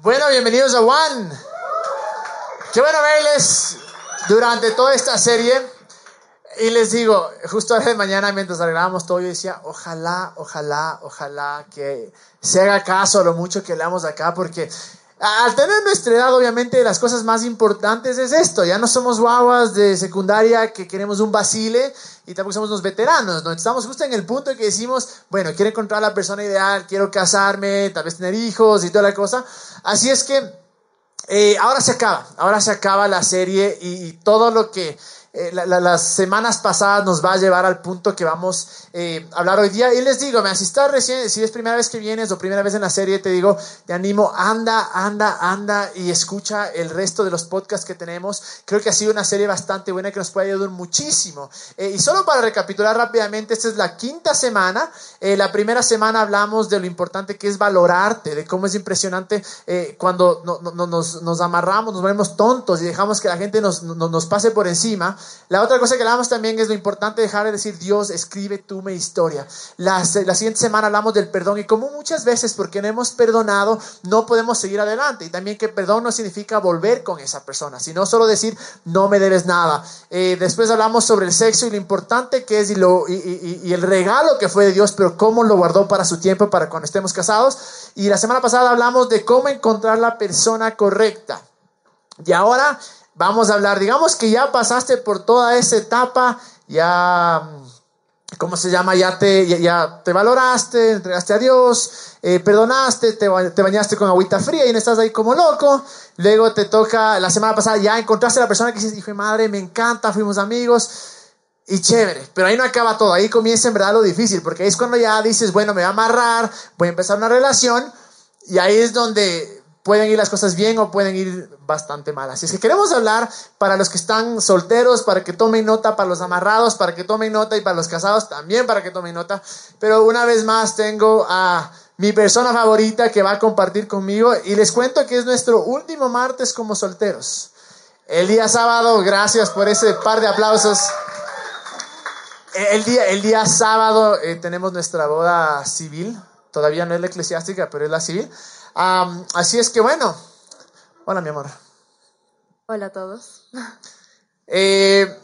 Bueno, bienvenidos a One. Qué bueno verles durante toda esta serie. Y les digo, justo de mañana mientras arreglábamos todo, yo decía, ojalá, ojalá, ojalá que se haga caso a lo mucho que leamos acá, porque al tener nuestra edad, obviamente, las cosas más importantes es esto. Ya no somos guaguas de secundaria que queremos un basile y tampoco somos unos veteranos, ¿no? Estamos justo en el punto en que decimos, bueno, quiero encontrar la persona ideal, quiero casarme, tal vez tener hijos y toda la cosa. Así es que eh, ahora se acaba, ahora se acaba la serie y todo lo que eh, las semanas pasadas nos va a llevar al punto que vamos eh, a hablar hoy día. Y les digo, me asistas recién, si es primera vez que vienes o primera vez en la serie, te digo, te animo, anda, anda, anda y escucha el resto de los podcasts que tenemos. Creo que ha sido una serie bastante buena que nos puede ayudar muchísimo. Eh, y solo para recapitular rápidamente, esta es la quinta semana. la primera semana hablamos de lo importante que es valorarte, de cómo es impresionante cuando nos, nos, amarramos, nos volvemos tontos y dejamos que la gente nos, nos pase por encima. La otra cosa que hablamos también es lo importante dejar de decir, Dios, escribe tú mi historia. La, la siguiente semana hablamos del perdón y como muchas veces, porque no hemos perdonado, no podemos seguir adelante. Y también que perdón no significa volver con esa persona, sino solo decir, no me debes nada. Eh, después hablamos sobre el sexo y lo importante que es y, lo, y el regalo que fue de Dios, pero cómo lo guardó para su tiempo, para cuando estemos casados. Y la semana pasada hablamos de cómo encontrar la persona correcta. Y ahora vamos a hablar, digamos que ya pasaste por toda esa etapa, ya, ¿cómo se llama? Ya te, ya, te valoraste, entregaste a Dios, eh, perdonaste, te, te, bañaste con agüita fría y no estás ahí como loco. Luego te toca, la semana pasada ya encontraste a la persona que dices, madre, me encanta, fuimos amigos. Y chévere, pero ahí no acaba todo, ahí comienza en verdad lo difícil, porque ahí es cuando ya dices, bueno, me voy a amarrar, voy a empezar una relación, y ahí es donde pueden ir las cosas bien o pueden ir bastante mal. Así es que queremos hablar para los que están solteros, para que tomen nota, para los amarrados, para que tomen nota y para los casados también para que tomen nota. Pero una vez más tengo a mi persona favorita que va a compartir conmigo y les cuento que es nuestro último martes como solteros. El día sábado, gracias por ese par de aplausos. El día, el día sábado eh, tenemos nuestra boda civil, todavía no es la eclesiástica, pero es la civil así es que bueno, hola mi amor. Hola a todos. Eh,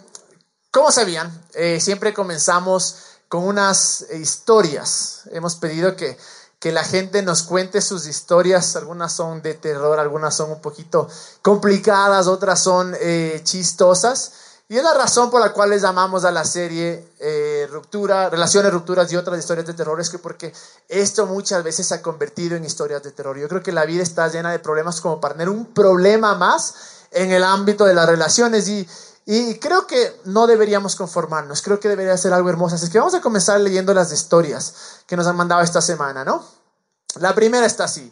como sabían, eh, siempre comenzamos con unas historias. Hemos pedido que, que la gente nos cuente sus historias. Algunas son de terror, algunas son un poquito complicadas, otras son eh, chistosas. Y es la razón por la cual les llamamos a la serie eh, Ruptura, Relaciones, Rupturas y otras historias de terror, es que porque esto muchas veces se ha convertido en historias de terror. Yo creo que la vida está llena de problemas como para tener un problema más en el ámbito de las relaciones y, y creo que no deberíamos conformarnos, creo que debería ser algo hermoso. Así que vamos a comenzar leyendo las historias que nos han mandado esta semana, ¿no? La primera está así.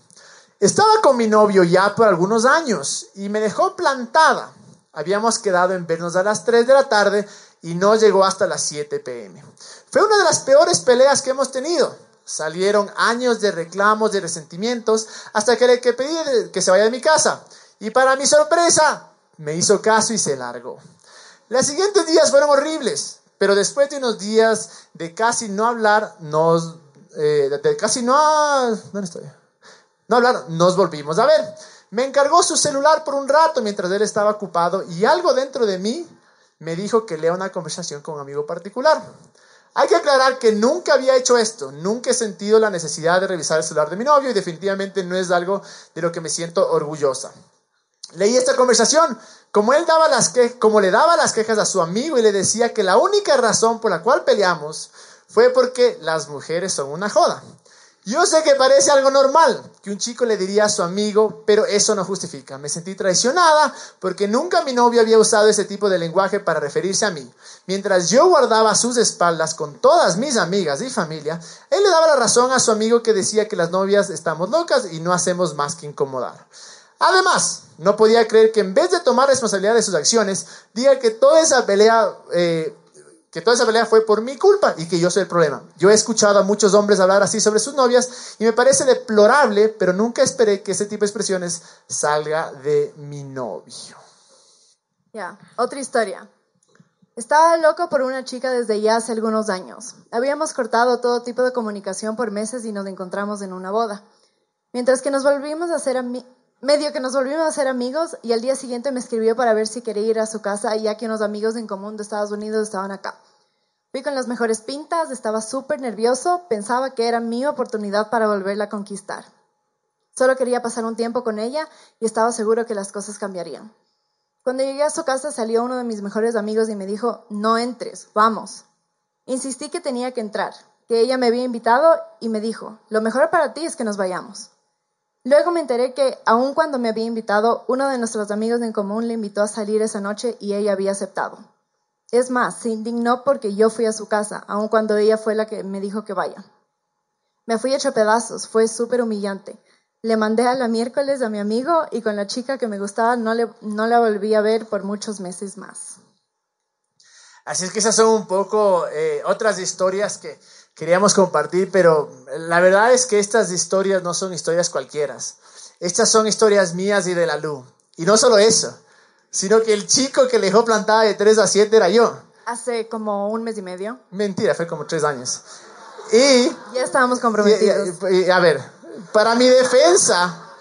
Estaba con mi novio ya por algunos años y me dejó plantada. Habíamos quedado en vernos a las 3 de la tarde y no llegó hasta las 7 pm. Fue una de las peores peleas que hemos tenido. Salieron años de reclamos, de resentimientos, hasta que le que pedí que se vaya de mi casa. Y para mi sorpresa, me hizo caso y se largó. Los siguientes días fueron horribles, pero después de unos días de casi no hablar, nos, eh, de casi no, ¿dónde estoy? No hablar, nos volvimos a ver. Me encargó su celular por un rato mientras él estaba ocupado y algo dentro de mí me dijo que lea una conversación con un amigo particular. Hay que aclarar que nunca había hecho esto, nunca he sentido la necesidad de revisar el celular de mi novio y definitivamente no es algo de lo que me siento orgullosa. Leí esta conversación, como él daba las como le daba las quejas a su amigo y le decía que la única razón por la cual peleamos fue porque las mujeres son una joda. Yo sé que parece algo normal que un chico le diría a su amigo, pero eso no justifica. Me sentí traicionada porque nunca mi novio había usado ese tipo de lenguaje para referirse a mí. Mientras yo guardaba sus espaldas con todas mis amigas y familia, él le daba la razón a su amigo que decía que las novias estamos locas y no hacemos más que incomodar. Además, no podía creer que en vez de tomar responsabilidad de sus acciones, diga que toda esa pelea eh, que toda esa pelea fue por mi culpa y que yo soy el problema. Yo he escuchado a muchos hombres hablar así sobre sus novias y me parece deplorable, pero nunca esperé que ese tipo de expresiones salga de mi novio. Ya, otra historia. Estaba loco por una chica desde ya hace algunos años. Habíamos cortado todo tipo de comunicación por meses y nos encontramos en una boda. Mientras que nos volvimos a ser medio que nos volvimos a ser amigos y al día siguiente me escribió para ver si quería ir a su casa, ya que unos amigos en común de Estados Unidos estaban acá. Fui con las mejores pintas, estaba súper nervioso, pensaba que era mi oportunidad para volverla a conquistar. Solo quería pasar un tiempo con ella y estaba seguro que las cosas cambiarían. Cuando llegué a su casa salió uno de mis mejores amigos y me dijo, no entres, vamos. Insistí que tenía que entrar, que ella me había invitado y me dijo, lo mejor para ti es que nos vayamos. Luego me enteré que, aun cuando me había invitado, uno de nuestros amigos en común le invitó a salir esa noche y ella había aceptado. Es más, se indignó porque yo fui a su casa, aun cuando ella fue la que me dijo que vaya. Me fui hecho pedazos, fue súper humillante. Le mandé a la miércoles a mi amigo y con la chica que me gustaba no, le, no la volví a ver por muchos meses más. Así es que esas son un poco eh, otras historias que, queríamos compartir, pero la verdad es que estas historias no son historias cualquiera. Estas son historias mías y de la luz. Y no solo eso, sino que el chico que le dejó plantada de 3 a 7 era yo. Hace como un mes y medio. Mentira, fue como 3 años. Y... Ya estábamos comprometidos. a ver, para mi defensa,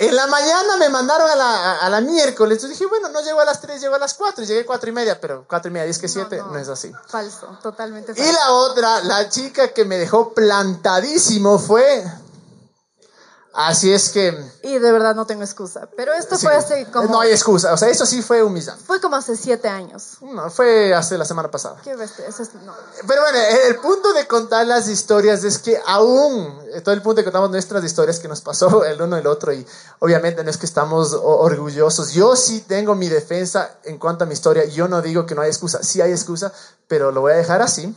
en la mañana me mandaron a la, a la miércoles. Entonces dije, bueno, no llego a las 3, llego a las 4. Y llegué a 4 y media, pero 4 y media, 10 que 7, no, es así. Falso, totalmente falso. Y la otra, la chica que me dejó plantadísimo fue Así es que... Y de verdad no tengo excusa. Pero esto fue hace como... No hay excusa. O sea, eso sí fue humillante. Fue como hace siete años. No, fue hace la semana pasada. Qué bestia. Eso es... no. Pero bueno, el punto de contar las historias es que aún, todo el punto de contamos nuestras historias que nos pasó el uno el otro, y obviamente no es que estamos orgullosos. Yo sí tengo mi defensa en cuanto a mi historia. Yo no digo que no hay excusa. Sí hay excusa, pero lo voy a dejar así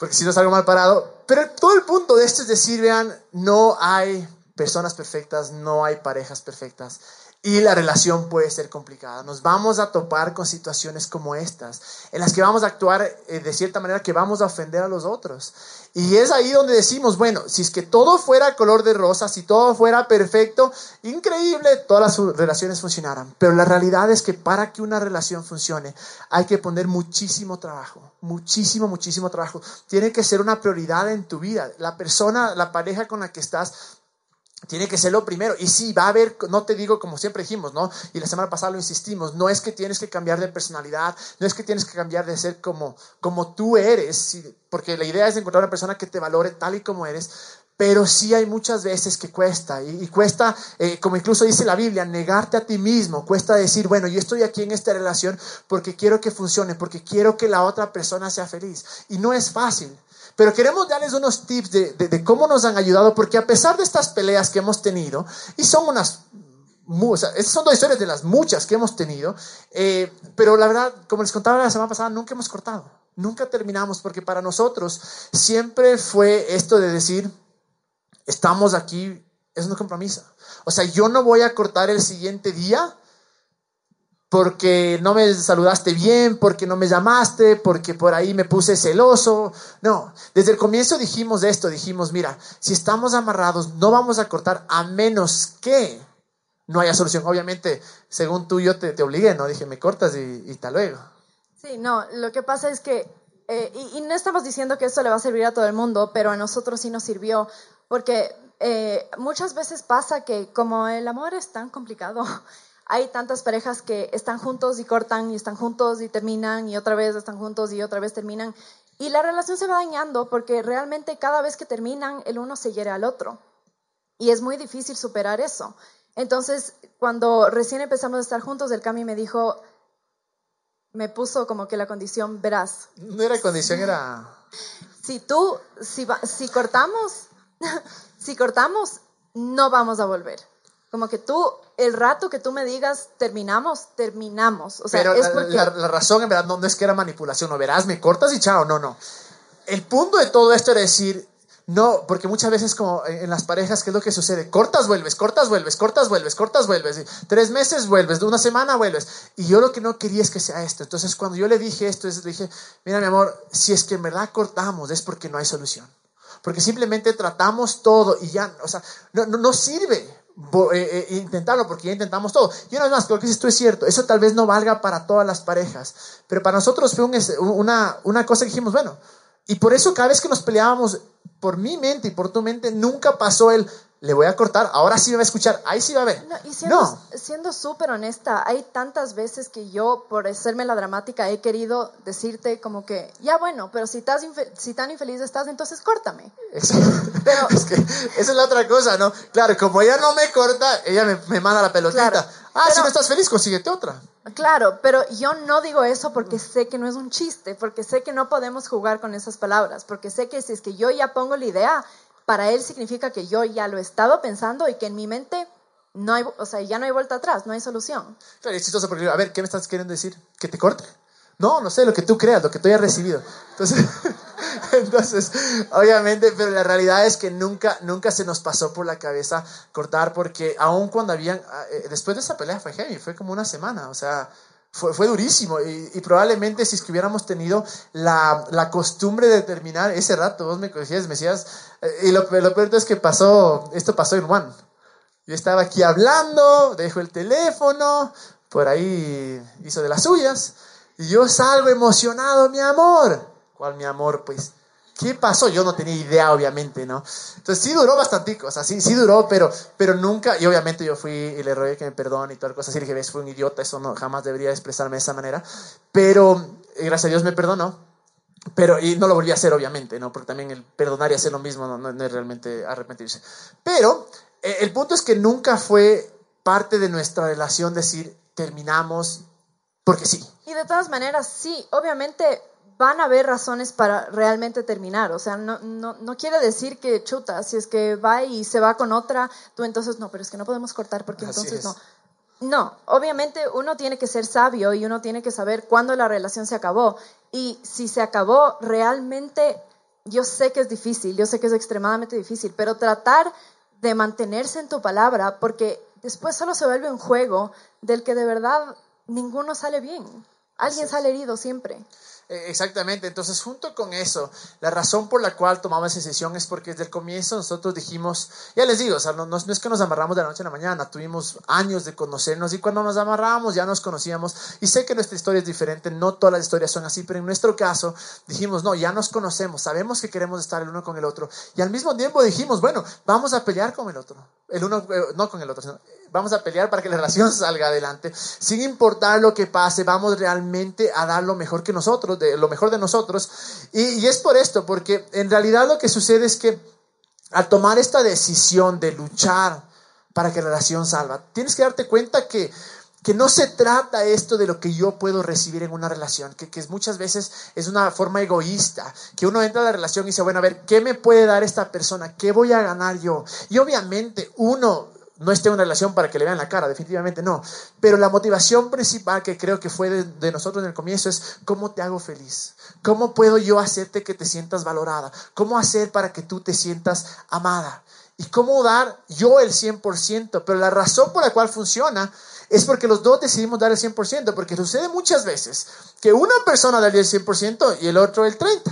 porque si no salgo mal parado. Pero todo el punto de esto es decir, vean, no hay personas perfectas, no hay parejas perfectas y la relación puede ser complicada. Nos vamos a topar con situaciones como estas, en las que vamos a actuar eh, de cierta manera que vamos a ofender a los otros. Y es ahí donde decimos, bueno, si es que todo fuera color de rosa, si todo fuera perfecto, increíble, todas las relaciones funcionaran. Pero la realidad es que para que una relación funcione, hay que poner muchísimo trabajo, muchísimo, muchísimo trabajo. Tiene que ser una prioridad en tu vida. La persona, la pareja con la que estás, tiene que ser lo primero. Y sí, va a haber, no te digo como siempre dijimos, ¿no? Y la semana pasada lo insistimos, no es que tienes que cambiar de personalidad, no es que tienes que cambiar de ser como, como tú eres, porque la idea es encontrar una persona que te valore tal y como eres, pero sí hay muchas veces que cuesta, y, cuesta, eh, como incluso dice la Biblia, negarte a ti mismo, cuesta decir, bueno, yo estoy aquí en esta relación porque quiero que funcione, porque quiero que la otra persona sea feliz. Y no es fácil. Pero queremos darles unos tips de, cómo nos han ayudado, porque a pesar de estas peleas que hemos tenido, y son unas estas son dos historias de las muchas que hemos tenido, eh, pero la verdad, como les contaba la semana pasada, nunca hemos cortado, nunca terminamos, porque para nosotros siempre fue esto de decir, estamos aquí, es un compromiso. O sea, yo no voy a cortar el siguiente día porque no me saludaste bien, porque no me llamaste, porque por ahí me puse celoso. No, desde el comienzo dijimos esto, dijimos, mira, si estamos amarrados, no vamos a cortar a menos que no haya solución. Obviamente, según tú, yo te, obligué, ¿no? Dije, me cortas y, y luego. Sí, no, lo que pasa es que, eh, y, no estamos diciendo que esto le va a servir a todo el mundo, pero a nosotros sí nos sirvió, porque eh, muchas veces pasa que como el amor es tan complicado, hay tantas parejas que están juntos y cortan y están juntos y terminan y otra vez están juntos y otra vez terminan. Y la relación se va dañando porque realmente cada vez que terminan el uno se hiere al otro. Y es muy difícil superar eso. Entonces, cuando recién empezamos a estar juntos, el Cami me dijo, me puso como que la condición, verás. No era condición, era... Si tú, si, si cortamos, si cortamos, no vamos a volver. Como que tú, el rato que tú me digas terminamos, terminamos. O sea, Pero es la, porque... la, la, razón en verdad no, no, es que era manipulación, no verás, me cortas y chao, no, no. El punto de todo esto era decir, no, porque muchas veces como en las parejas, ¿qué es lo que sucede? Cortas, vuelves, cortas, vuelves, cortas, vuelves, cortas, vuelves. Tres meses vuelves, de una semana vuelves. Y yo lo que no quería es que sea esto. Entonces cuando yo le dije esto, le dije, mira mi amor, si es que en verdad cortamos es porque no hay solución. Porque simplemente tratamos todo y ya, o sea, no, no, no sirve. Eh, eh, intentarlo porque ya intentamos todo. Y una vez más, lo que dices tú es cierto, eso tal vez no valga para todas las parejas, pero para nosotros fue un, una, una cosa que dijimos, bueno, y por eso cada vez que nos peleábamos, por mi mente y por tu mente, nunca pasó el le voy a cortar, ahora sí me va a escuchar, ahí sí va a ver. No, y siendo, siendo súper honesta, hay tantas veces que yo, por hacerme la dramática, he querido decirte como que, ya bueno, pero si, estás si tan infeliz estás, entonces córtame. Pero, es que esa es la otra cosa, ¿no? Claro, como ella no me corta, ella me, me manda la pelotita. ah, si no estás feliz, consíguete otra. Claro, pero yo no digo eso porque sé que no es un chiste, porque sé que no podemos jugar con esas palabras, porque sé que si es que yo ya pongo la idea, para él significa que yo ya lo he estado pensando y que en mi mente no hay, o sea, ya no hay vuelta atrás, no hay solución. Claro, es chistoso porque, a ver, ¿qué me estás queriendo decir? ¿Que te corte? No, no sé, lo que tú creas, lo que tú hayas recibido. Entonces, entonces, obviamente, pero la realidad es que nunca, nunca se nos pasó por la cabeza cortar porque aun cuando habían, eh, después de esa pelea fue heavy, fue como una semana, o sea, fue, fue durísimo y, probablemente si es que hubiéramos tenido la, la, costumbre de terminar ese rato, vos me decías, me decías, eh, y lo, lo peor es que pasó, esto pasó en One. Yo estaba aquí hablando, dejo el teléfono, por ahí hizo de las suyas, y yo salgo emocionado, mi amor. ¿Cuál mi amor? Pues ¿Qué pasó? Yo no tenía idea, obviamente, ¿no? Entonces sí duró bastante, o sea, sí, sí duró, pero, pero nunca, y obviamente yo fui y le rogué que me perdone y toda cosa, así dije, ves, fue un idiota, eso no, jamás debería expresarme de esa manera, pero eh, gracias a Dios me perdonó, pero, y no lo volví a hacer, obviamente, ¿no? Porque también el perdonar y hacer lo mismo no, no, es realmente arrepentirse. Pero eh, el punto es que nunca fue parte de nuestra relación decir, terminamos porque sí. Y de todas maneras, sí, obviamente van a haber razones para realmente terminar. O sea, no, no, no, quiere decir que chuta, si es que va y se va con otra, tú entonces no, pero es que no podemos cortar porque entonces no. No, obviamente uno tiene que ser sabio y uno tiene que saber cuándo la relación se acabó. Y si se acabó realmente, yo sé que es difícil, yo sé que es extremadamente difícil, pero tratar de mantenerse en tu palabra porque después solo se vuelve un juego del que de verdad ninguno sale bien. Alguien sale herido siempre. Eh, exactamente, entonces junto con eso, la razón por la cual tomamos esa decisión es porque desde el comienzo nosotros dijimos, ya les digo, o sea, no, no, es que nos amarramos de la noche a la mañana, tuvimos años de conocernos y cuando nos amarramos ya nos conocíamos. Y sé que nuestra historia es diferente, no todas las historias son así, pero en nuestro caso dijimos, no, ya nos conocemos, sabemos que queremos estar el uno con el otro. Y al mismo tiempo dijimos, bueno, vamos a pelear con el otro, el uno, eh, no con el otro, sino vamos a pelear para que la relación salga adelante, sin importar lo que pase, vamos realmente a dar lo mejor que nosotros, de, lo mejor de nosotros. Y, y es por esto, porque en realidad lo que sucede es que al tomar esta decisión de luchar para que la relación salga, tienes que darte cuenta que que no se trata esto de lo que yo puedo recibir en una relación, que, que, muchas veces es una forma egoísta, que uno entra a la relación y dice, bueno, a ver, ¿qué me puede dar esta persona? ¿Qué voy a ganar yo? Y obviamente uno no esté en una relación para que le vean la cara, definitivamente no. Pero la motivación principal que creo que fue de, nosotros en el comienzo es cómo te hago feliz. ¿Cómo puedo yo hacerte que te sientas valorada? ¿Cómo hacer para que tú te sientas amada? ¿Y cómo dar yo el 100%? Pero la razón por la cual funciona es porque los dos decidimos dar el 100%, porque sucede muchas veces que una persona da el 100% y el otro el 30%.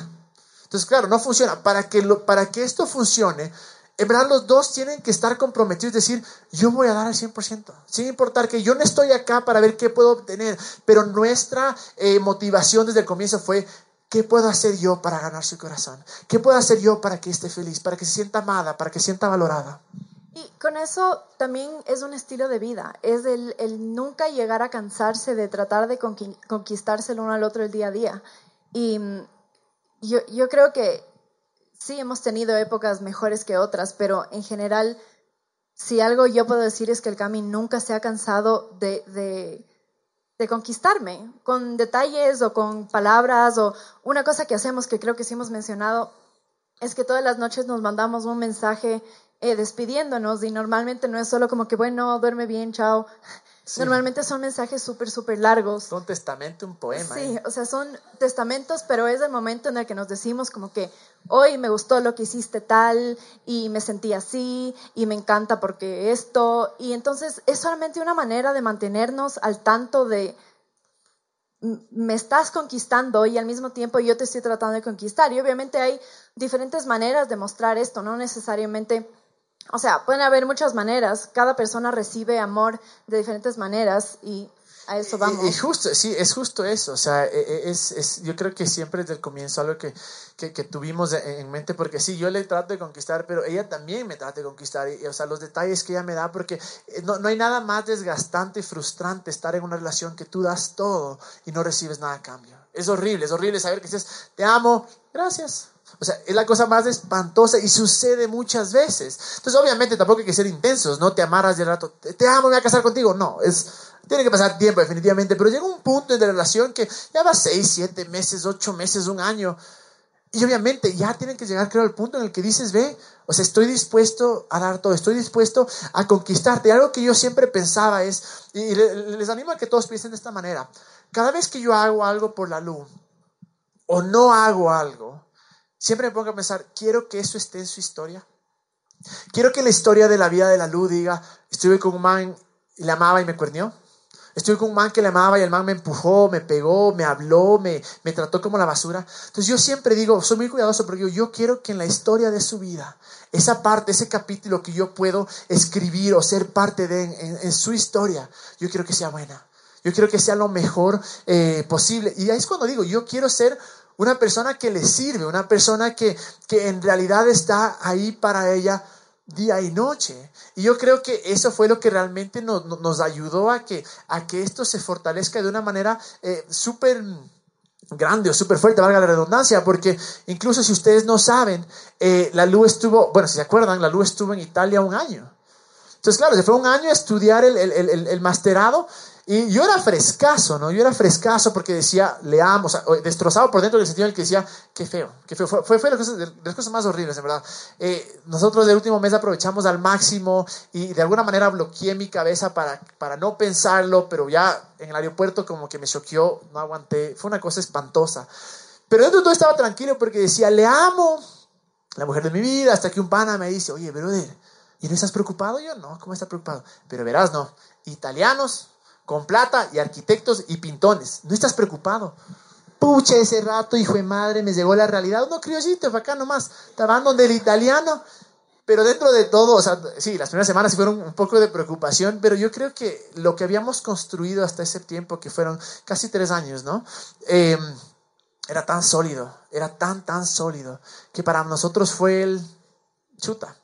Entonces, claro, no funciona. Para que, para que esto funcione, en verdad los dos tienen que estar comprometidos, decir, yo voy a dar el 100%, sin importar que yo no estoy acá para ver qué puedo obtener, pero nuestra eh, motivación desde el comienzo fue, ¿qué puedo hacer yo para ganar su corazón? ¿Qué puedo hacer yo para que esté feliz, para que se sienta amada, para que se sienta valorada? Y con eso también es un estilo de vida, es el, el nunca llegar a cansarse de tratar de conquistarse el uno al otro el día a día. Y mm, yo, yo creo que sí hemos tenido épocas mejores que otras, pero en general, si algo yo puedo decir es que el Cami nunca se ha cansado de, de, de, conquistarme, con detalles o con palabras o una cosa que hacemos que creo que sí hemos mencionado, es que todas las noches nos mandamos un mensaje eh, despidiéndonos y normalmente no es solo como que, bueno, duerme bien, chao. Normalmente son mensajes súper, súper largos. Un testamento, un poema. Sí, ¿eh? o sea, son testamentos, pero es el momento en el que nos decimos como que hoy me gustó lo que hiciste tal y me sentí así y me encanta porque esto. Y entonces es solamente una manera de mantenernos al tanto de me estás conquistando y al mismo tiempo yo te estoy tratando de conquistar. Y obviamente hay diferentes maneras de mostrar esto, no necesariamente o sea, pueden haber muchas maneras, cada persona recibe amor de diferentes maneras y... a eso vamos. Y, justo, sí, es justo eso. O sea, e- e- es, es, yo creo que siempre desde el comienzo algo que, que, que tuvimos en en mente, porque sí, yo le trato de conquistar, pero ella también me trata de conquistar. Y, o sea, los detalles que ella me da, porque eh, no, no hay nada más desgastante y frustrante estar en una relación que tú das todo y no recibes nada a cambio. Es horrible, es horrible saber que dices, te amo, gracias. O sea, es la cosa más espantosa y sucede muchas veces. Entonces, obviamente, tampoco hay que ser intensos, no te amarras de rato, te, amo, me voy a casar contigo. No, es, tiene que pasar tiempo, definitivamente. Pero llega un punto en la relación que ya va seis, siete meses, ocho meses, un año. Y obviamente ya tienen que llegar, creo, al punto en el que dices, ve, o sea, estoy dispuesto a dar todo, estoy dispuesto a conquistarte. Algo que yo siempre pensaba es, y le- les animo a que todos piensen de esta manera, cada vez que yo hago algo por la luz o no hago algo, siempre me pongo a pensar, quiero que eso esté en su historia. Quiero que la historia de la vida de la luz diga, estuve con un man y le amaba y me cuernió. Estuve con un man que le amaba y el man me empujó, me pegó, me habló, me, trató como la basura. Entonces yo siempre digo, soy muy cuidadoso porque digo, yo quiero que en la historia de su vida, esa parte, ese capítulo que yo puedo escribir o ser parte de en su historia, yo quiero que sea buena. Yo quiero que sea lo mejor eh, posible. Y ahí es cuando digo, yo quiero ser una persona que le sirve, una persona que, que en realidad está ahí para ella día y noche. Y yo creo que eso fue lo que realmente nos, nos- ayudó a que, a que esto se fortalezca de una manera eh, súper grande o súper fuerte, valga la redundancia, porque incluso si ustedes no saben, eh, la luz estuvo, bueno, si se acuerdan, la luz estuvo en Italia un año. Entonces, claro, se fue un año a estudiar el, el, el, el masterado y yo era frescazo, ¿no? Yo era frescazo porque decía, le amo, o sea, destrozado por dentro en el sentido en el que decía, qué feo, qué feo. Fue, fue, fue las cosas, las cosas más horribles, en verdad. Eh, nosotros del último mes aprovechamos al máximo y de alguna manera bloqueé mi cabeza para, para no pensarlo, pero ya en el aeropuerto como que me choqueó, no aguanté, fue una cosa espantosa. Pero dentro de todo estaba tranquilo porque decía, le amo, la mujer de mi vida, hasta que un pana me dice, oye, brother, ¿y no estás preocupado? Yo, no, ¿cómo estás preocupado? Pero verás, no, italianos con plata y arquitectos y pintones, ¿no estás preocupado? Pucha, ese rato, hijo de madre, me llegó la realidad. Uno criollito, acá nomás, estaban donde el italiano. Pero dentro de todo, o sea, sí, las primeras semanas fueron un poco de preocupación, pero yo creo que lo que habíamos construido hasta ese tiempo, que fueron casi tres años, ¿no? Eh, era tan sólido, era tan, tan sólido, que para nosotros fue el chuta.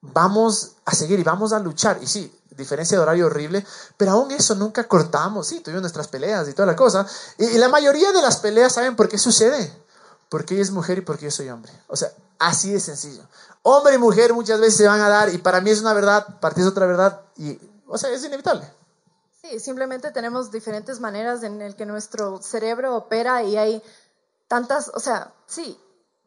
Vamos a seguir y vamos a luchar. Y sí, diferencia de horario horrible, pero aún eso nunca cortamos. Sí, tuvimos nuestras peleas y toda la cosa. Y, la mayoría de las peleas, ¿saben por qué sucede? Porque ella es mujer y porque yo soy hombre. O sea, así de sencillo. Hombre y mujer muchas veces se van a dar y para mí es una verdad, para ti es otra verdad y, o sea, es inevitable. Sí, simplemente tenemos diferentes maneras en el que nuestro cerebro opera y hay tantas, o sea, sí,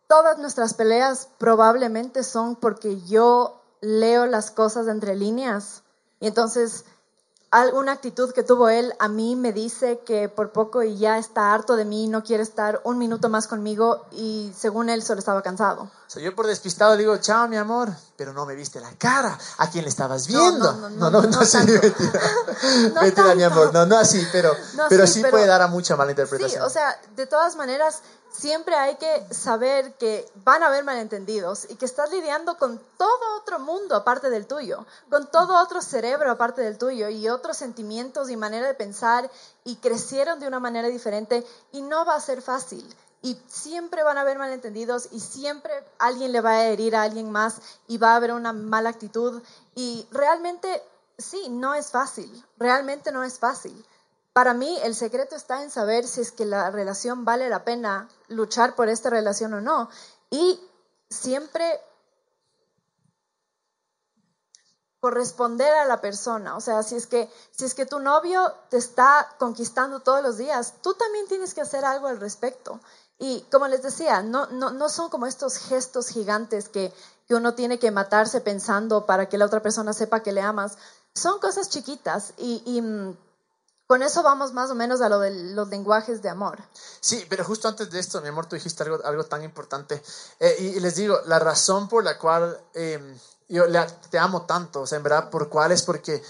todas nuestras peleas probablemente son porque yo leo las cosas entre líneas y entonces alguna actitud que tuvo él a mí me dice que por poco y ya está harto de mí, no quiere estar un minuto más conmigo y según él solo estaba cansado. Sea, yo por despistado digo, chao, mi amor, pero no me viste la cara. ¿A quién le estabas No, viendo? no, no, no, no, no, sí, mentira, mi amor. No, no así, pero, No, pero sí, sí, puede dar a mucha mala Sí, interpretación. o sea, de todas maneras, siempre hay que saber que van a haber malentendidos y que estás lidiando con todo otro mundo aparte del tuyo, con todo otro cerebro aparte del tuyo y otros sentimientos y manera de pensar y crecieron de una manera diferente y no va a ser fácil. Y siempre van a haber malentendidos y siempre alguien le va a herir a alguien más y va a haber una mala actitud. Y realmente, sí, no es fácil, realmente no es fácil. Para mí el secreto está en saber si es que la relación vale la pena luchar por esta relación o no. Y siempre corresponder a la persona. O sea, si es que, si es que tu novio te está conquistando todos los días, tú también tienes que hacer algo al respecto. Y como les decía, no, no, no son como estos gestos gigantes que, que uno tiene que matarse pensando para que la otra persona sepa que le amas. Son cosas chiquitas y, y, mm, con eso vamos más o menos a lo de los lenguajes de amor. Sí, pero justo antes de esto, mi amor, tú dijiste algo, algo tan importante. Eh, y, les digo, la razón por la cual eh, yo te amo tanto, o sea, en verdad, por cuál es porque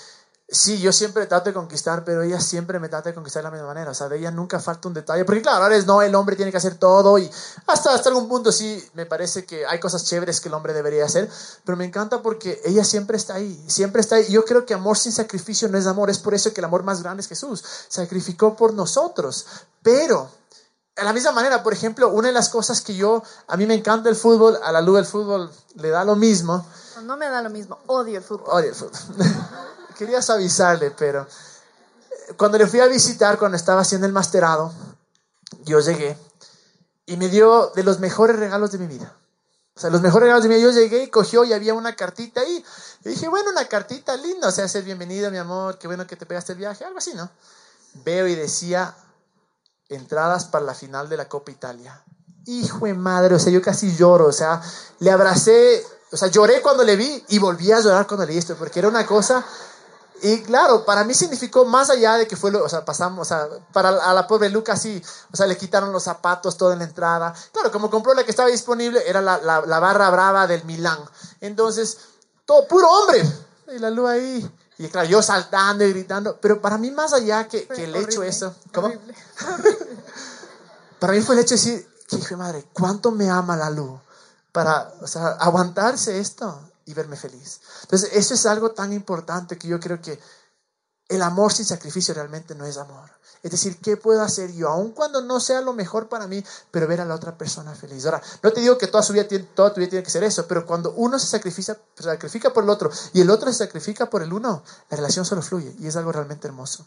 sí, yo siempre trato de conquistar, pero ella siempre me trata de conquistar de la misma manera. O sea, de ella nunca falta un detalle. Porque claro, ahora es no, el hombre tiene que hacer todo y hasta, hasta algún punto sí, me parece que hay cosas chéveres que el hombre debería hacer, pero me encanta porque ella siempre está ahí, siempre está ahí. Yo creo que amor sin sacrificio no es amor, es por eso que el amor más grande es Jesús. Sacrificó por nosotros, pero... De la misma manera, por ejemplo, una de las cosas que yo, a mí me encanta el fútbol, a la luz del fútbol le da lo mismo. No, me da lo mismo, odio el fútbol. Odio el fútbol. quería suavizarle, pero cuando le fui a visitar, cuando estaba haciendo el masterado, yo llegué y me dio de los mejores regalos de mi vida. O sea, los mejores regalos de mi vida. Yo llegué y cogió y había una cartita ahí. Y dije, bueno, una cartita linda. O sea, ser bienvenido, mi amor. Qué bueno que te pegaste el viaje. Algo así, ¿no? Veo y decía, entradas para la final de la Copa Italia. Hijo de madre, o sea, yo casi lloro. O sea, le abracé. O sea, lloré cuando le vi y volví a llorar cuando leí esto. Porque era una cosa y claro, para mí significó más allá de que fue, o sea, pasamos, o sea, para a la pobre Luca sí, o sea, le quitaron los zapatos todo en la entrada. Claro, como compró la que estaba disponible, era la, la, barra brava del Milán. Entonces, todo puro hombre. Y la luz ahí. Y claro, yo saltando y gritando. Pero para mí, más allá que, que el hecho eso. ¿Cómo? para mí fue el hecho de decir, que hijo de madre, ¿cuánto me ama la luz? Para, o sea, aguantarse esto y verme feliz. Entonces, eso es algo tan importante que yo creo que el amor sin sacrificio realmente no es amor. Es decir, ¿qué puedo hacer yo? Aun cuando no sea lo mejor para mí, pero ver a la otra persona feliz. Ahora, no te digo que toda, su vida, toda tu vida tiene que ser eso, pero cuando uno se sacrifica, se sacrifica por el otro y el otro se sacrifica por el uno, la relación solo fluye y es algo realmente hermoso.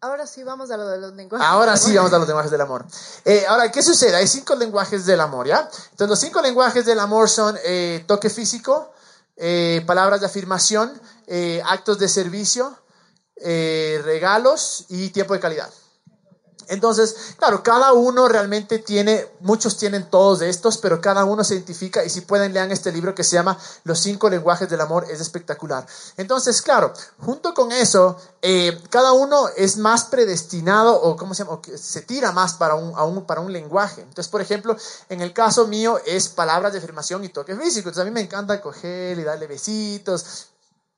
Ahora sí vamos a lo de los lenguajes. Ahora sí vamos a los lenguajes del amor. Eh, ahora, ¿qué sucede? Hay cinco lenguajes del amor, ¿ya? Entonces, los cinco lenguajes del amor son eh, toque físico, eh, palabras de afirmación, eh, actos de servicio, regalos y tiempo de calidad. Entonces, claro, cada uno realmente tiene, muchos tienen todos de estos, pero cada uno se identifica y si pueden lean este libro que se llama Los cinco lenguajes del amor, es espectacular. Entonces, claro, junto con eso, eh, cada uno es más predestinado o, ¿cómo se llama? se tira más para un, para un lenguaje. Entonces, por ejemplo, en el caso mío es palabras de afirmación y toque físico. Entonces, a mí me encanta coger y darle besitos,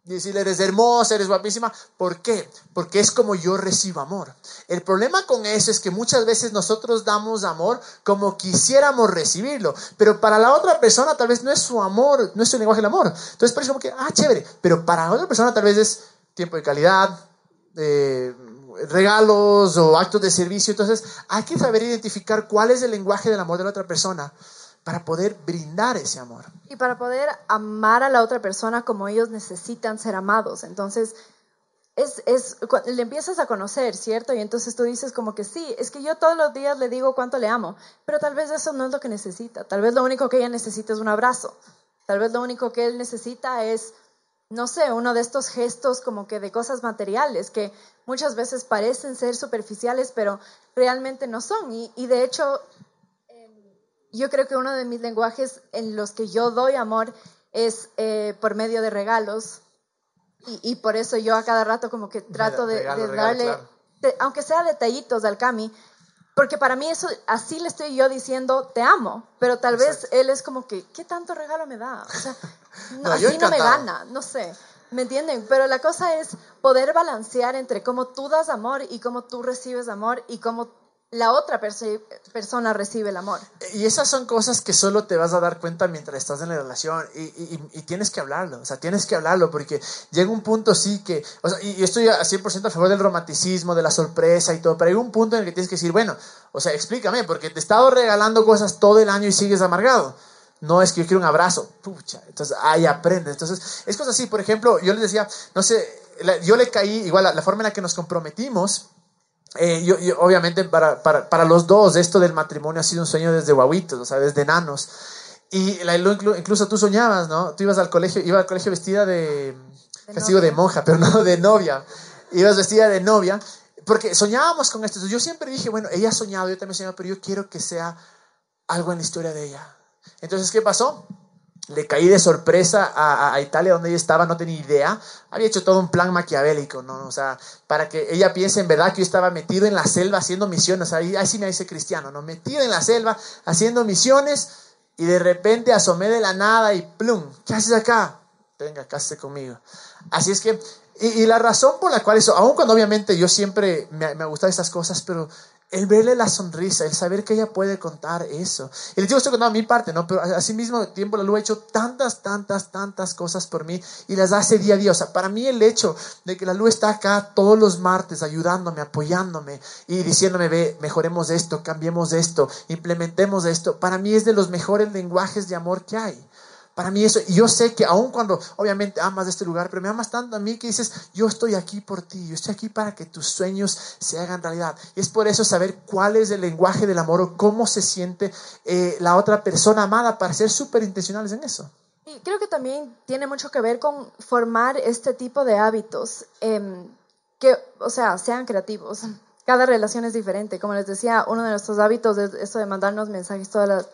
decirle, eres hermosa, eres guapísima. ¿Por qué? Porque es como yo recibo amor. El problema con eso es que muchas veces nosotros damos amor como quisiéramos recibirlo, pero para la otra persona tal vez no es su amor, no es su lenguaje del amor. Entonces parece como que, ah, chévere, pero para la otra persona tal vez es tiempo de calidad, regalos o actos de servicio. Entonces hay que saber identificar cuál es el lenguaje del amor de la otra persona para poder brindar ese amor. Y para poder amar a la otra persona como ellos necesitan ser amados. Entonces, es, es, le empiezas a conocer, ¿cierto? Y entonces tú dices como que sí, es que yo todos los días le digo cuánto le amo, pero tal vez eso no es lo que necesita. Tal vez lo único que ella necesita es un abrazo. Tal vez lo único que él necesita es, no sé, uno de estos gestos como que de cosas materiales que muchas veces parecen ser superficiales, pero realmente no son. Y, y de hecho, yo creo que uno de mis lenguajes en los que yo doy amor es eh, por medio de regalos. Y, por eso yo a cada rato como que trato de, darle, aunque sea detallitos al Cami, porque para mí eso, así le estoy yo diciendo, te amo, pero tal vez él es como que, ¿qué tanto regalo me da? O sea, así no me gana, no sé. ¿Me entienden? Pero la cosa es poder balancear entre cómo tú das amor y cómo tú recibes amor y cómo la otra persona recibe el amor. Y esas son cosas que solo te vas a dar cuenta mientras estás en la relación y, tienes que hablarlo, o sea, tienes que hablarlo porque llega un punto sí que, o sea, y yo estoy a 100% a favor del romanticismo, de la sorpresa y todo, pero hay un punto en el que tienes que decir, bueno, o sea, explícame, porque te he estado regalando cosas todo el año y sigues amargado. No es que yo quiero un abrazo, pucha, entonces ahí aprendes. Entonces, es cosas así, por ejemplo, yo les decía, no sé, yo le caí, igual la forma en la que nos comprometimos, eh, yo, obviamente para, para, para, los dos esto del matrimonio ha sido un sueño desde guaguitos, o sea, desde nanos. Y la, incluso tú soñabas, ¿no? Tú ibas al colegio, iba al colegio vestida de, de de monja, pero no de novia. Ibas vestida de novia, porque soñábamos con esto. Yo siempre dije, bueno, ella ha soñado, yo también he soñado, pero yo quiero que sea algo en la historia de ella. Entonces, ¿qué pasó? Le caí de sorpresa a, Italia donde ella estaba, no tenía idea. Había hecho todo un plan maquiavélico, ¿no? O sea, para que ella piense en verdad que yo estaba metido en la selva haciendo misiones. Ahí, sí me dice cristiano, ¿no? Metido en la selva haciendo misiones y de repente asomé de la nada y plum, ¿qué haces acá? venga, cásese conmigo. Así es que, y, la razón por la cual eso, aun cuando obviamente yo siempre me, me gustan estas cosas, pero el verle la sonrisa, el saber que ella puede contar eso. Y les digo, estoy contando mi parte, ¿no? Pero así mismo tiempo la luz ha hecho tantas, tantas, tantas cosas por mí y las hace día a día. O sea, para mí el hecho de que la luz está acá todos los martes ayudándome, apoyándome y diciéndome, ve, mejoremos esto, cambiemos esto, implementemos esto, para mí es de los mejores lenguajes de amor que hay. Para mí eso, y yo sé que aun cuando obviamente amas este lugar, pero me amas tanto a mí que dices, yo estoy aquí por ti, yo estoy aquí para que tus sueños se hagan realidad. Y es por eso saber cuál es el lenguaje del amor o cómo se siente eh, la otra persona amada para ser súper intencionales en eso. Y creo que también tiene mucho que ver con formar este tipo de hábitos em, que, o sea, sean creativos. Cada relación es diferente. Como les decía, uno de nuestros hábitos es eso de mandarnos mensajes todas las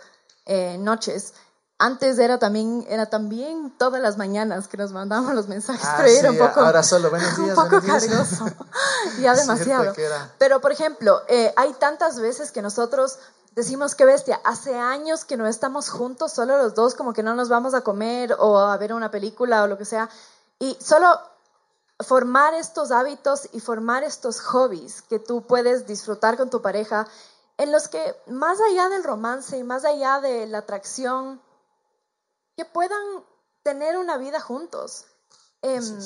eh, noches. Antes era también, era también todas las mañanas que nos mandábamos los mensajes, ah, pero era un poco, ahora solo días, un poco cargoso, ya demasiado. Pero por ejemplo, eh, hay tantas veces que nosotros decimos que bestia, hace años que no estamos juntos, solo los dos, como que no nos vamos a comer o a ver una película o lo que sea, y solo formar estos hábitos y formar estos hobbies que tú puedes disfrutar con tu pareja, en los que más allá del romance y más allá de la atracción, que puedan tener una vida juntos. Em,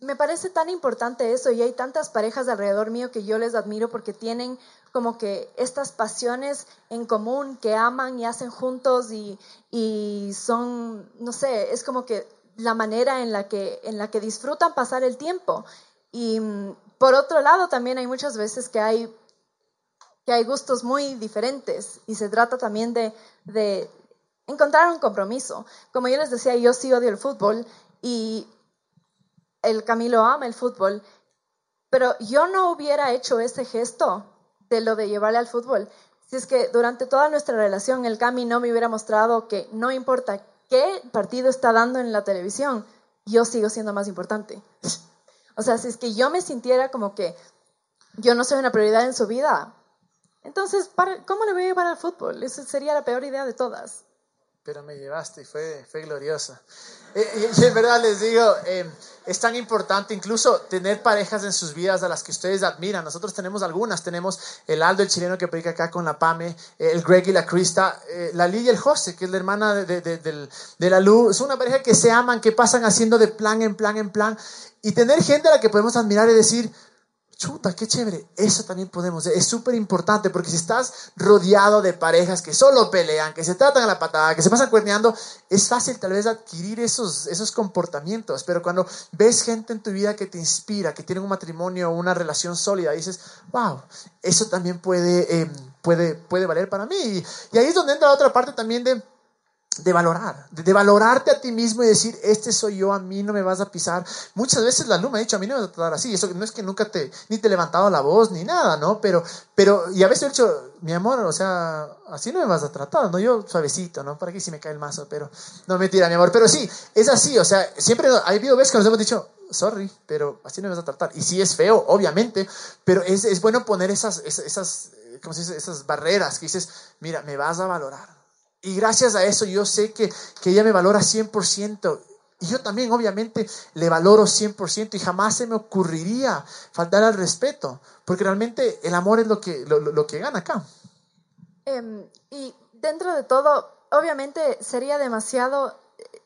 me parece tan importante eso y hay tantas parejas alrededor mío que yo les admiro porque tienen como que estas pasiones en común que aman y hacen juntos y, y son, no sé, es como que la manera en la que, en la que disfrutan pasar el tiempo. Y mm, por otro lado, también hay muchas veces que hay, que hay gustos muy diferentes y se trata también de, de, encontrar un compromiso. Como yo les decía, yo sí odio el fútbol y el Camilo ama el fútbol, pero yo no hubiera hecho ese gesto de lo de llevarle al fútbol. Si es que durante toda nuestra relación el Cami no me hubiera mostrado que no importa qué partido está dando en la televisión, yo sigo siendo más importante. O sea, si es que yo me sintiera como que yo no soy una prioridad en su vida, entonces, ¿cómo le voy a llevar al fútbol? Esa sería la peor idea de todas pero me llevaste y fue, fue gloriosa. Eh, y, en verdad les digo, eh, es tan importante incluso tener parejas en sus vidas a las que ustedes admiran. Nosotros tenemos algunas, tenemos el Aldo, el chileno que predica acá con la Pame, eh, el Greg y la Krista, la Lili y el José, que es la hermana de, de, de, la Luz. Es una pareja que se aman, que pasan haciendo de plan en plan en plan. Y tener gente a la que podemos admirar y decir, chuta, qué chévere. Eso también podemos. Es súper importante porque si estás rodeado de parejas que solo pelean, que se tratan a la patada, que se pasan cuerneando, es fácil tal vez adquirir esos, esos comportamientos. Pero cuando ves gente en tu vida que te inspira, que tiene un matrimonio o una relación sólida, dices, wow, eso también puede, em, puede, puede valer para mí. Y ahí es donde entra otra parte también de de valorar, de, valorarte a ti mismo y decir, este soy yo, a mí no me vas a pisar. Muchas veces la me ha dicho, a mí no me vas a tratar así. Eso no es que nunca te, ni te he levantado la voz, ni nada, ¿no? Pero, pero, y a veces he dicho, mi amor, o sea, así no me vas a tratar, ¿no? Yo suavecito, ¿no? Para que si me cae el mazo, pero, no mentira, mi amor. Pero sí, es así, o sea, siempre ha habido veces que nos hemos dicho, sorry, pero así no me vas a tratar. Y sí es feo, obviamente, pero es, es bueno poner esas, esas, ¿cómo se dice? esas barreras que dices, mira, me vas a valorar y gracias a eso yo sé que, que ella me valora 100%. Y yo también, obviamente, le valoro 100% y jamás se me ocurriría faltar al respeto, porque realmente el amor es lo que, lo, lo que gana acá. Em, y dentro de todo, obviamente sería demasiado eh,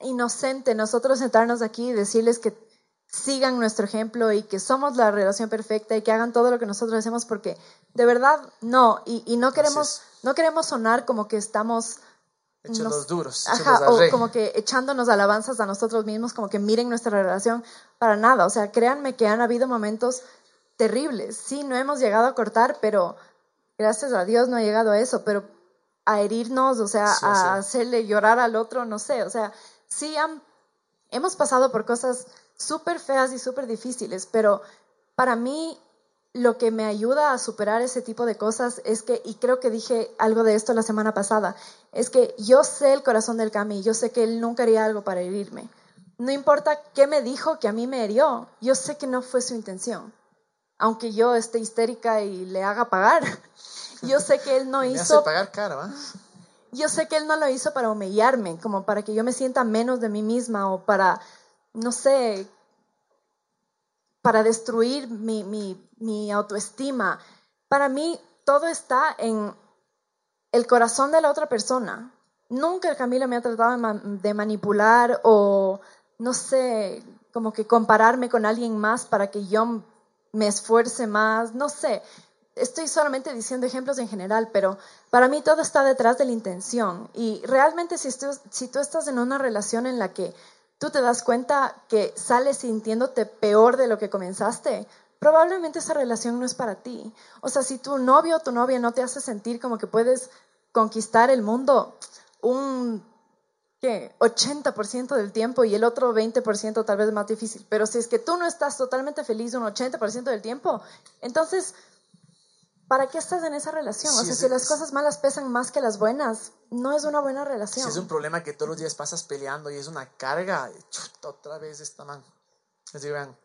inocente nosotros sentarnos aquí y decirles que sigan nuestro ejemplo y que somos la relación perfecta y que hagan todo lo que nosotros hacemos porque de verdad no y, y no queremos no queremos sonar como que estamos Echándonos duros. Ajá, o como que echándonos alabanzas a nosotros mismos, como que miren nuestra relación para nada. O sea, créanme que han habido momentos terribles. Sí, no hemos llegado a cortar, pero gracias a Dios no ha llegado a eso, pero a herirnos, o sea, a hacerle llorar al otro, no sé. O sea, sí han, hemos pasado por cosas súper feas y súper difíciles, pero para mí lo que me ayuda a superar ese tipo de cosas es que, y creo que dije algo de esto la semana pasada, es que yo sé el corazón del Cami, yo sé que él nunca haría algo para herirme. No importa qué me dijo que a mí me herió, yo sé que no fue su intención. Aunque yo esté histérica y le haga pagar, yo sé que él no hizo... pagar caro, yo sé que Él no lo hizo para humillarme, como para que yo me sienta menos de mí misma o para, no sé, para destruir mi, mi, mi autoestima. Para mí todo está en el corazón de la otra persona. Nunca el Camilo me ha tratado de manipular o, no sé, como que compararme con alguien más para que yo me esfuerce más, no sé. Estoy solamente diciendo ejemplos en general, pero para mí todo está detrás de la intención. Y realmente si, si tú estás en una relación en la que tú te das cuenta que sales sintiéndote peor de lo que comenzaste, probablemente esa relación no es para ti. O sea, si tu novio o tu novia no te hace sentir como que puedes conquistar el mundo un ¿qué? 80% del tiempo y el otro 20% tal vez más difícil. Pero si es que tú no estás totalmente feliz un 80% del tiempo, entonces, ¿para qué estás en esa relación? o sea, si las cosas malas pesan más que las buenas, no es una buena relación. Si es un problema que todos los días pasas peleando y es una carga, otra vez esta man. Les digo, vean,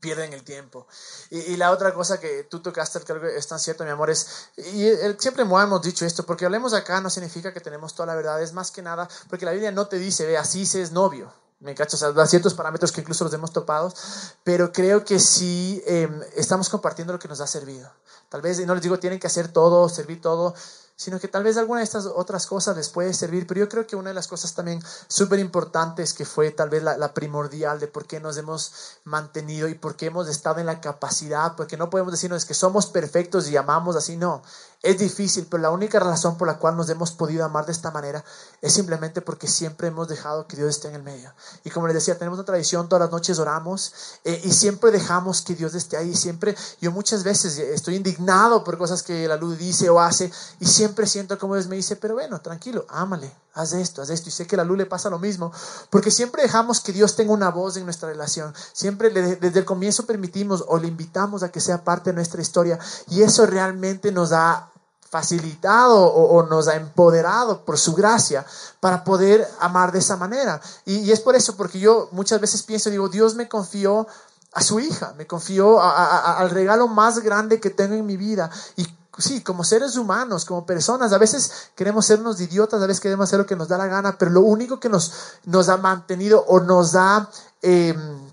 pierden el tiempo. Y, la otra cosa que tú tocaste, creo que es tan cierto, mi amor, es, y siempre hemos dicho esto, porque hablemos acá no significa que tenemos toda la verdad, es más que nada, porque la Biblia no te dice, ve, así se es novio. Me cacho, o sea, da ciertos parámetros que incluso los hemos topado, pero creo que sí em, estamos compartiendo lo que nos ha servido. Tal vez, y no les digo, tienen que hacer todo, servir todo, sino que tal vez alguna de estas otras cosas les puede servir, pero yo creo que una de las cosas también súper importantes que fue tal vez la, primordial de por qué nos hemos mantenido y por qué hemos estado en la capacidad, porque no podemos decirnos que somos perfectos y amamos así, no, es difícil, pero la única razón por la cual nos hemos podido amar de esta manera es simplemente porque siempre hemos dejado que Dios esté en el medio. Y como les decía, tenemos una tradición, todas las noches oramos eh, y siempre dejamos que Dios esté ahí. Siempre, yo muchas veces estoy indignado por cosas que la luz dice o hace y siempre siento como Dios me dice, pero bueno, tranquilo, ámale, haz esto, haz esto. Y sé que a la luz le pasa lo mismo, porque siempre dejamos que Dios tenga una voz en nuestra relación. Siempre desde el comienzo permitimos o le invitamos a que sea parte de nuestra historia y eso realmente nos da facilitado o, nos ha empoderado por su gracia para poder amar de esa manera. Y, es por eso, porque yo muchas veces pienso, digo, Dios me confió a su hija, me confió al regalo más grande que tengo en mi vida. Y sí, como seres humanos, como personas, a veces queremos ser unos idiotas, a veces queremos hacer lo que nos da la gana, pero lo único que nos, nos ha mantenido o nos ha... Em,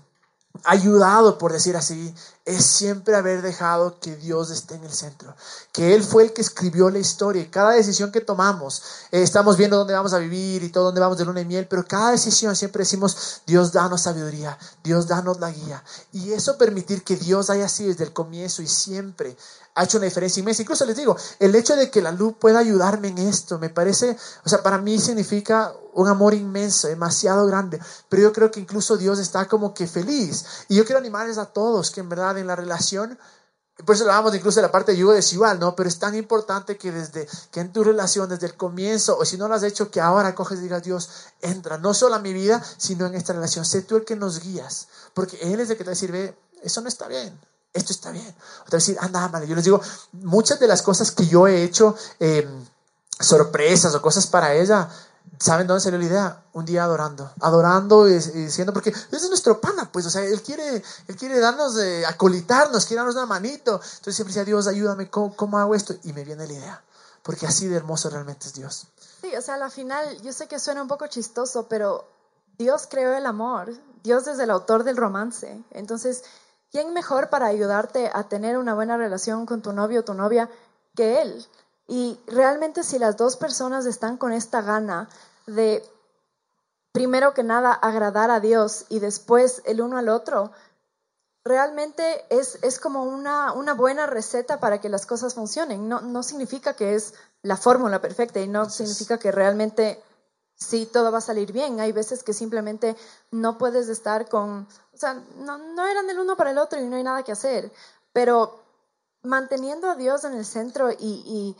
ayudado, por decir así, es siempre haber dejado que Dios esté en el centro, que Él fue el que escribió la historia y cada decisión que tomamos, eh, estamos viendo dónde vamos a vivir y todo dónde vamos de luna y miel, pero cada decisión siempre decimos, Dios danos sabiduría, Dios danos la guía. Y eso permitir que Dios haya sido desde el comienzo y siempre ha hecho una diferencia inmensa. Incluso les digo, el hecho de que la luz pueda ayudarme en esto, me parece, o sea, para mí significa un amor inmenso, demasiado grande. Pero yo creo que incluso Dios está como que feliz. Y yo quiero animarles a todos que en verdad en la relación, por eso hablamos incluso de la parte de yugo desigual, ¿no? Pero es tan importante que desde que en tu relación, desde el comienzo, o si no lo has hecho, que ahora coges y digas, Dios, entra, no solo a mi vida, sino en esta relación. Sé tú el que nos guías, porque Él es el que te va a decir, ve, eso no está bien, esto está bien. Otra vez decir, anda, ámale. Yo les digo, muchas de las cosas que yo he hecho, em, sorpresas o cosas para ella, ¿saben dónde salió la idea? Un día adorando, adorando y, diciendo, porque ese es nuestro pana, pues, o sea, él quiere, él quiere darnos, acolitarnos, quiere darnos una manito. Entonces siempre decía, Dios, ayúdame, ¿cómo, ¿cómo hago esto? Y me viene la idea, porque así de hermoso realmente es Dios. Sí, o sea, al final, yo sé que suena un poco chistoso, pero Dios creó el amor, Dios es el autor del romance. Entonces, ¿quién mejor para ayudarte a tener una buena relación con tu novio o tu novia que él? Y realmente si las dos personas están con esta gana de, primero que nada, agradar a Dios y después el uno al otro, realmente es, es como una, una, buena receta para que las cosas funcionen. No, no significa que es la fórmula perfecta y no significa que realmente sí todo va a salir bien. Hay veces que simplemente no puedes estar con o sea, no, no eran el uno para el otro y no hay nada que hacer. Pero manteniendo a Dios en el centro y,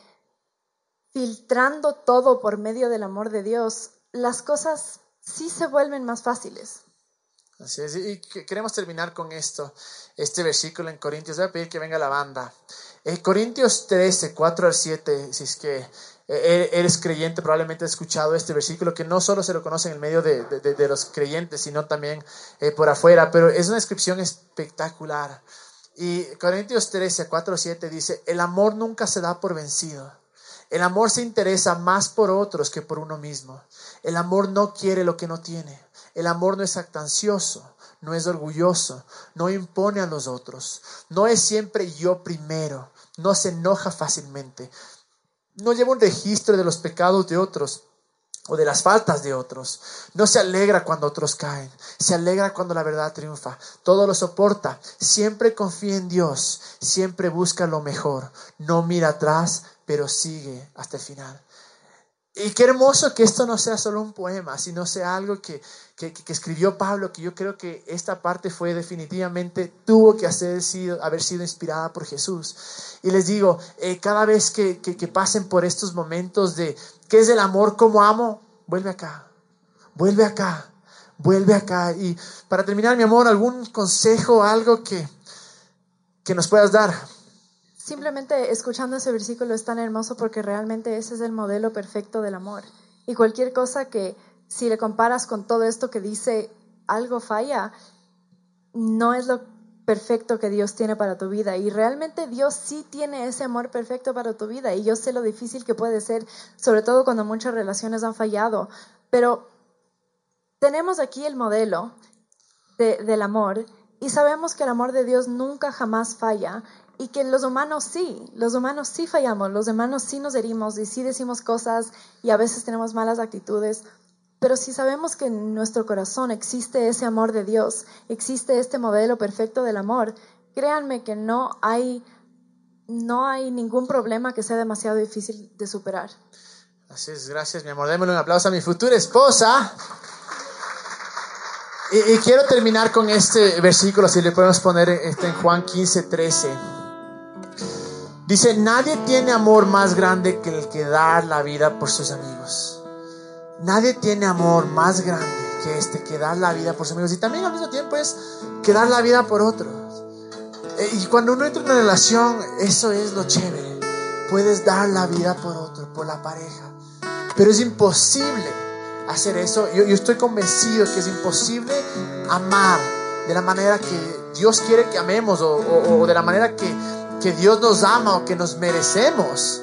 filtrando todo por medio del amor de Dios, las cosas sí se vuelven más fáciles. Así es, y queremos terminar con esto, este versículo en Corintios. Voy a pedir que venga la banda. En Corintios 13, 4 al 7, si es que eh, eres creyente, probablemente has escuchado este versículo que no solo se lo conoce en el medio de, de, los creyentes, sino también eh, por afuera, pero es una descripción espectacular. Y Corintios 13, 4, 7 dice, el amor nunca se da por vencido. El amor se interesa más por otros que por uno mismo. El amor no quiere lo que no tiene. El amor no es actancioso, no es orgulloso, no impone a los otros, no es siempre yo primero, no se enoja fácilmente, no lleva un registro de los pecados de otros o de las faltas de otros. No se alegra cuando otros caen, se alegra cuando la verdad triunfa. Todo lo soporta, siempre confía en Dios, siempre busca lo mejor, no mira atrás, pero sigue hasta el final. Y qué hermoso que esto no sea solo un poema, sino sea algo que, que, escribió Pablo, que yo creo que esta parte fue definitivamente, tuvo que haber sido, inspirada por Jesús. Y les digo, eh, cada vez que, que, pasen por estos momentos de, ¿qué es el amor? ¿Cómo amo? Vuelve acá, vuelve acá, vuelve acá. Y para terminar, mi amor, ¿algún consejo, algo que, que nos puedas dar? Simplemente escuchando ese versículo es tan hermoso porque realmente ese es el modelo perfecto del amor. Y cualquier cosa que si le comparas con todo esto que dice algo falla, no es lo perfecto que Dios tiene para tu vida. Y realmente Dios sí tiene ese amor perfecto para tu vida. Y yo sé lo difícil que puede ser, sobre todo cuando muchas relaciones han fallado. Pero tenemos aquí el modelo del amor y sabemos que el amor de Dios nunca jamás falla y que los humanos sí, los humanos sí fallamos, los humanos sí nos herimos y sí decimos cosas y a veces tenemos malas actitudes, pero si sabemos que en nuestro corazón existe ese amor de Dios, existe este modelo perfecto del amor, créanme que no hay, no hay ningún problema que sea demasiado difícil de superar. Así es, gracias mi amor. Démosle un aplauso a mi futura esposa. Y, y, quiero terminar con este versículo, si le podemos poner este en Juan 15, 13. Dice, nadie tiene amor más grande que el que dar la vida por sus amigos. Nadie tiene amor más grande que este, que dar la vida por sus amigos. Y también al mismo tiempo es que dar la vida por otros. Eh, y cuando uno entra en una relación, eso es lo chévere. Puedes dar la vida por otro, por la pareja. Pero es imposible hacer eso. Yo, estoy convencido que es imposible amar de la manera que Dios quiere que amemos o de la manera que que Dios nos ama o que nos merecemos,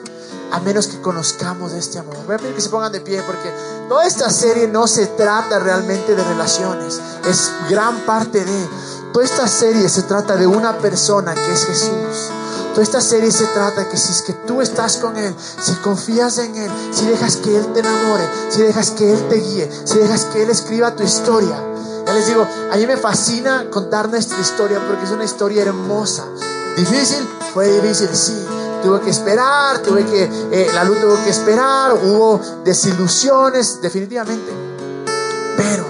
a menos que conozcamos este amor. Voy a pedir que se pongan de pie porque toda esta serie no se trata realmente de relaciones, es gran parte de... Toda esta serie se trata de una persona que es Jesús. Toda esta serie se trata que si es que tú estás con Él, si confías en Él, si dejas que Él te enamore, si dejas que Él te guíe, si dejas que Él escriba tu historia. Ya les digo, a mí me fascina contar nuestra historia porque es una historia hermosa. Difícil, fue difícil, sí. Tuve que esperar, tuve que, eh, la luz tuvo que esperar, hubo desilusiones, definitivamente. Pero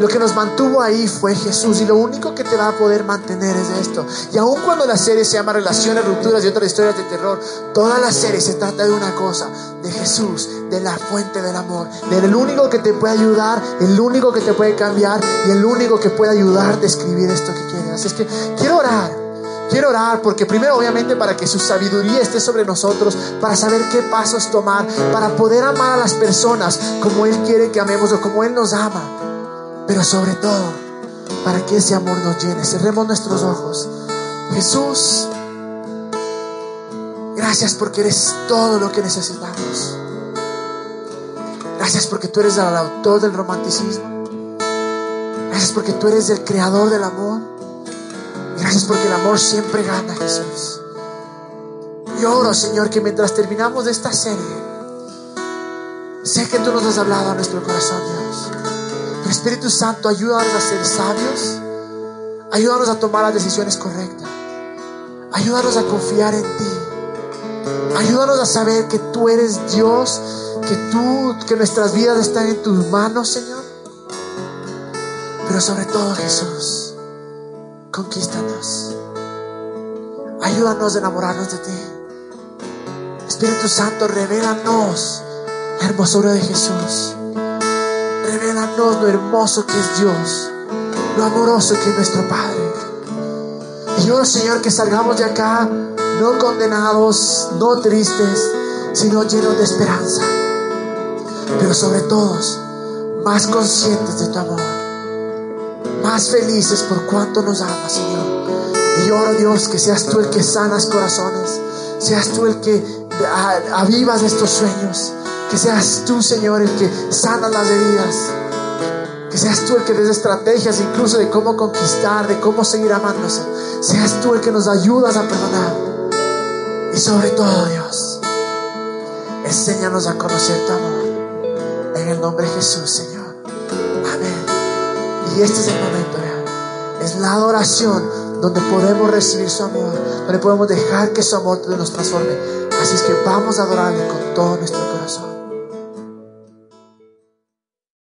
lo que nos mantuvo ahí fue Jesús y lo único que te va a poder mantener es esto. Y aun cuando la serie se llama Relaciones, Rupturas y otras historias de terror, toda la serie se trata de una cosa, de Jesús, de la fuente del amor, del único que te puede ayudar, el único que te puede cambiar y el único que puede ayudarte a escribir esto que quieres. Así es que quiero orar. Quiero orar porque primero obviamente para que su sabiduría esté sobre nosotros, para saber qué pasos tomar, para poder amar a las personas como Él quiere que amemos o como Él nos ama. Pero sobre todo, para que ese amor nos llene. Cerremos nuestros ojos. Jesús, gracias porque eres todo lo que necesitamos. Gracias porque tú eres el autor del romanticismo. Gracias porque tú eres el creador del amor. Gracias porque el amor siempre gana, Jesús. Y oro, Señor, que mientras terminamos esta serie, sé que tú nos has hablado a nuestro corazón, Dios. Pero Espíritu Santo, ayúdanos a ser sabios. Ayúdanos a tomar las decisiones correctas. Ayúdanos a confiar en ti. Ayúdanos a saber que tú eres Dios, que tú, que nuestras vidas están en tus manos, Señor. Pero sobre todo, Jesús conquístanos. Ayúdanos a enamorarnos de ti. Espíritu Santo, revélanos la hermosura de Jesús. Revélanos lo hermoso que es Dios, lo amoroso que es nuestro Padre. Y yo, Señor, que salgamos de acá no condenados, no tristes, sino llenos de esperanza. Pero sobre todo, más conscientes de tu amor más felices por cuanto nos amas, Señor. Y oro, Dios, que seas tú el que sanas corazones, seas tú el que avivas estos sueños. Que seas tú, Señor, el que sanas las heridas. Que seas tú el que des estrategias incluso de cómo conquistar, de cómo seguir amándose. Seas tú el que nos ayudas a perdonar. Y sobre todo, Dios, enséñanos a conocer tu amor. En el nombre de Jesús, Señor. Y este es el momento, real. Es la adoración donde podemos recibir su amor, donde podemos dejar que su amor nos transforme. Así es que vamos a adorarle con todo nuestro corazón.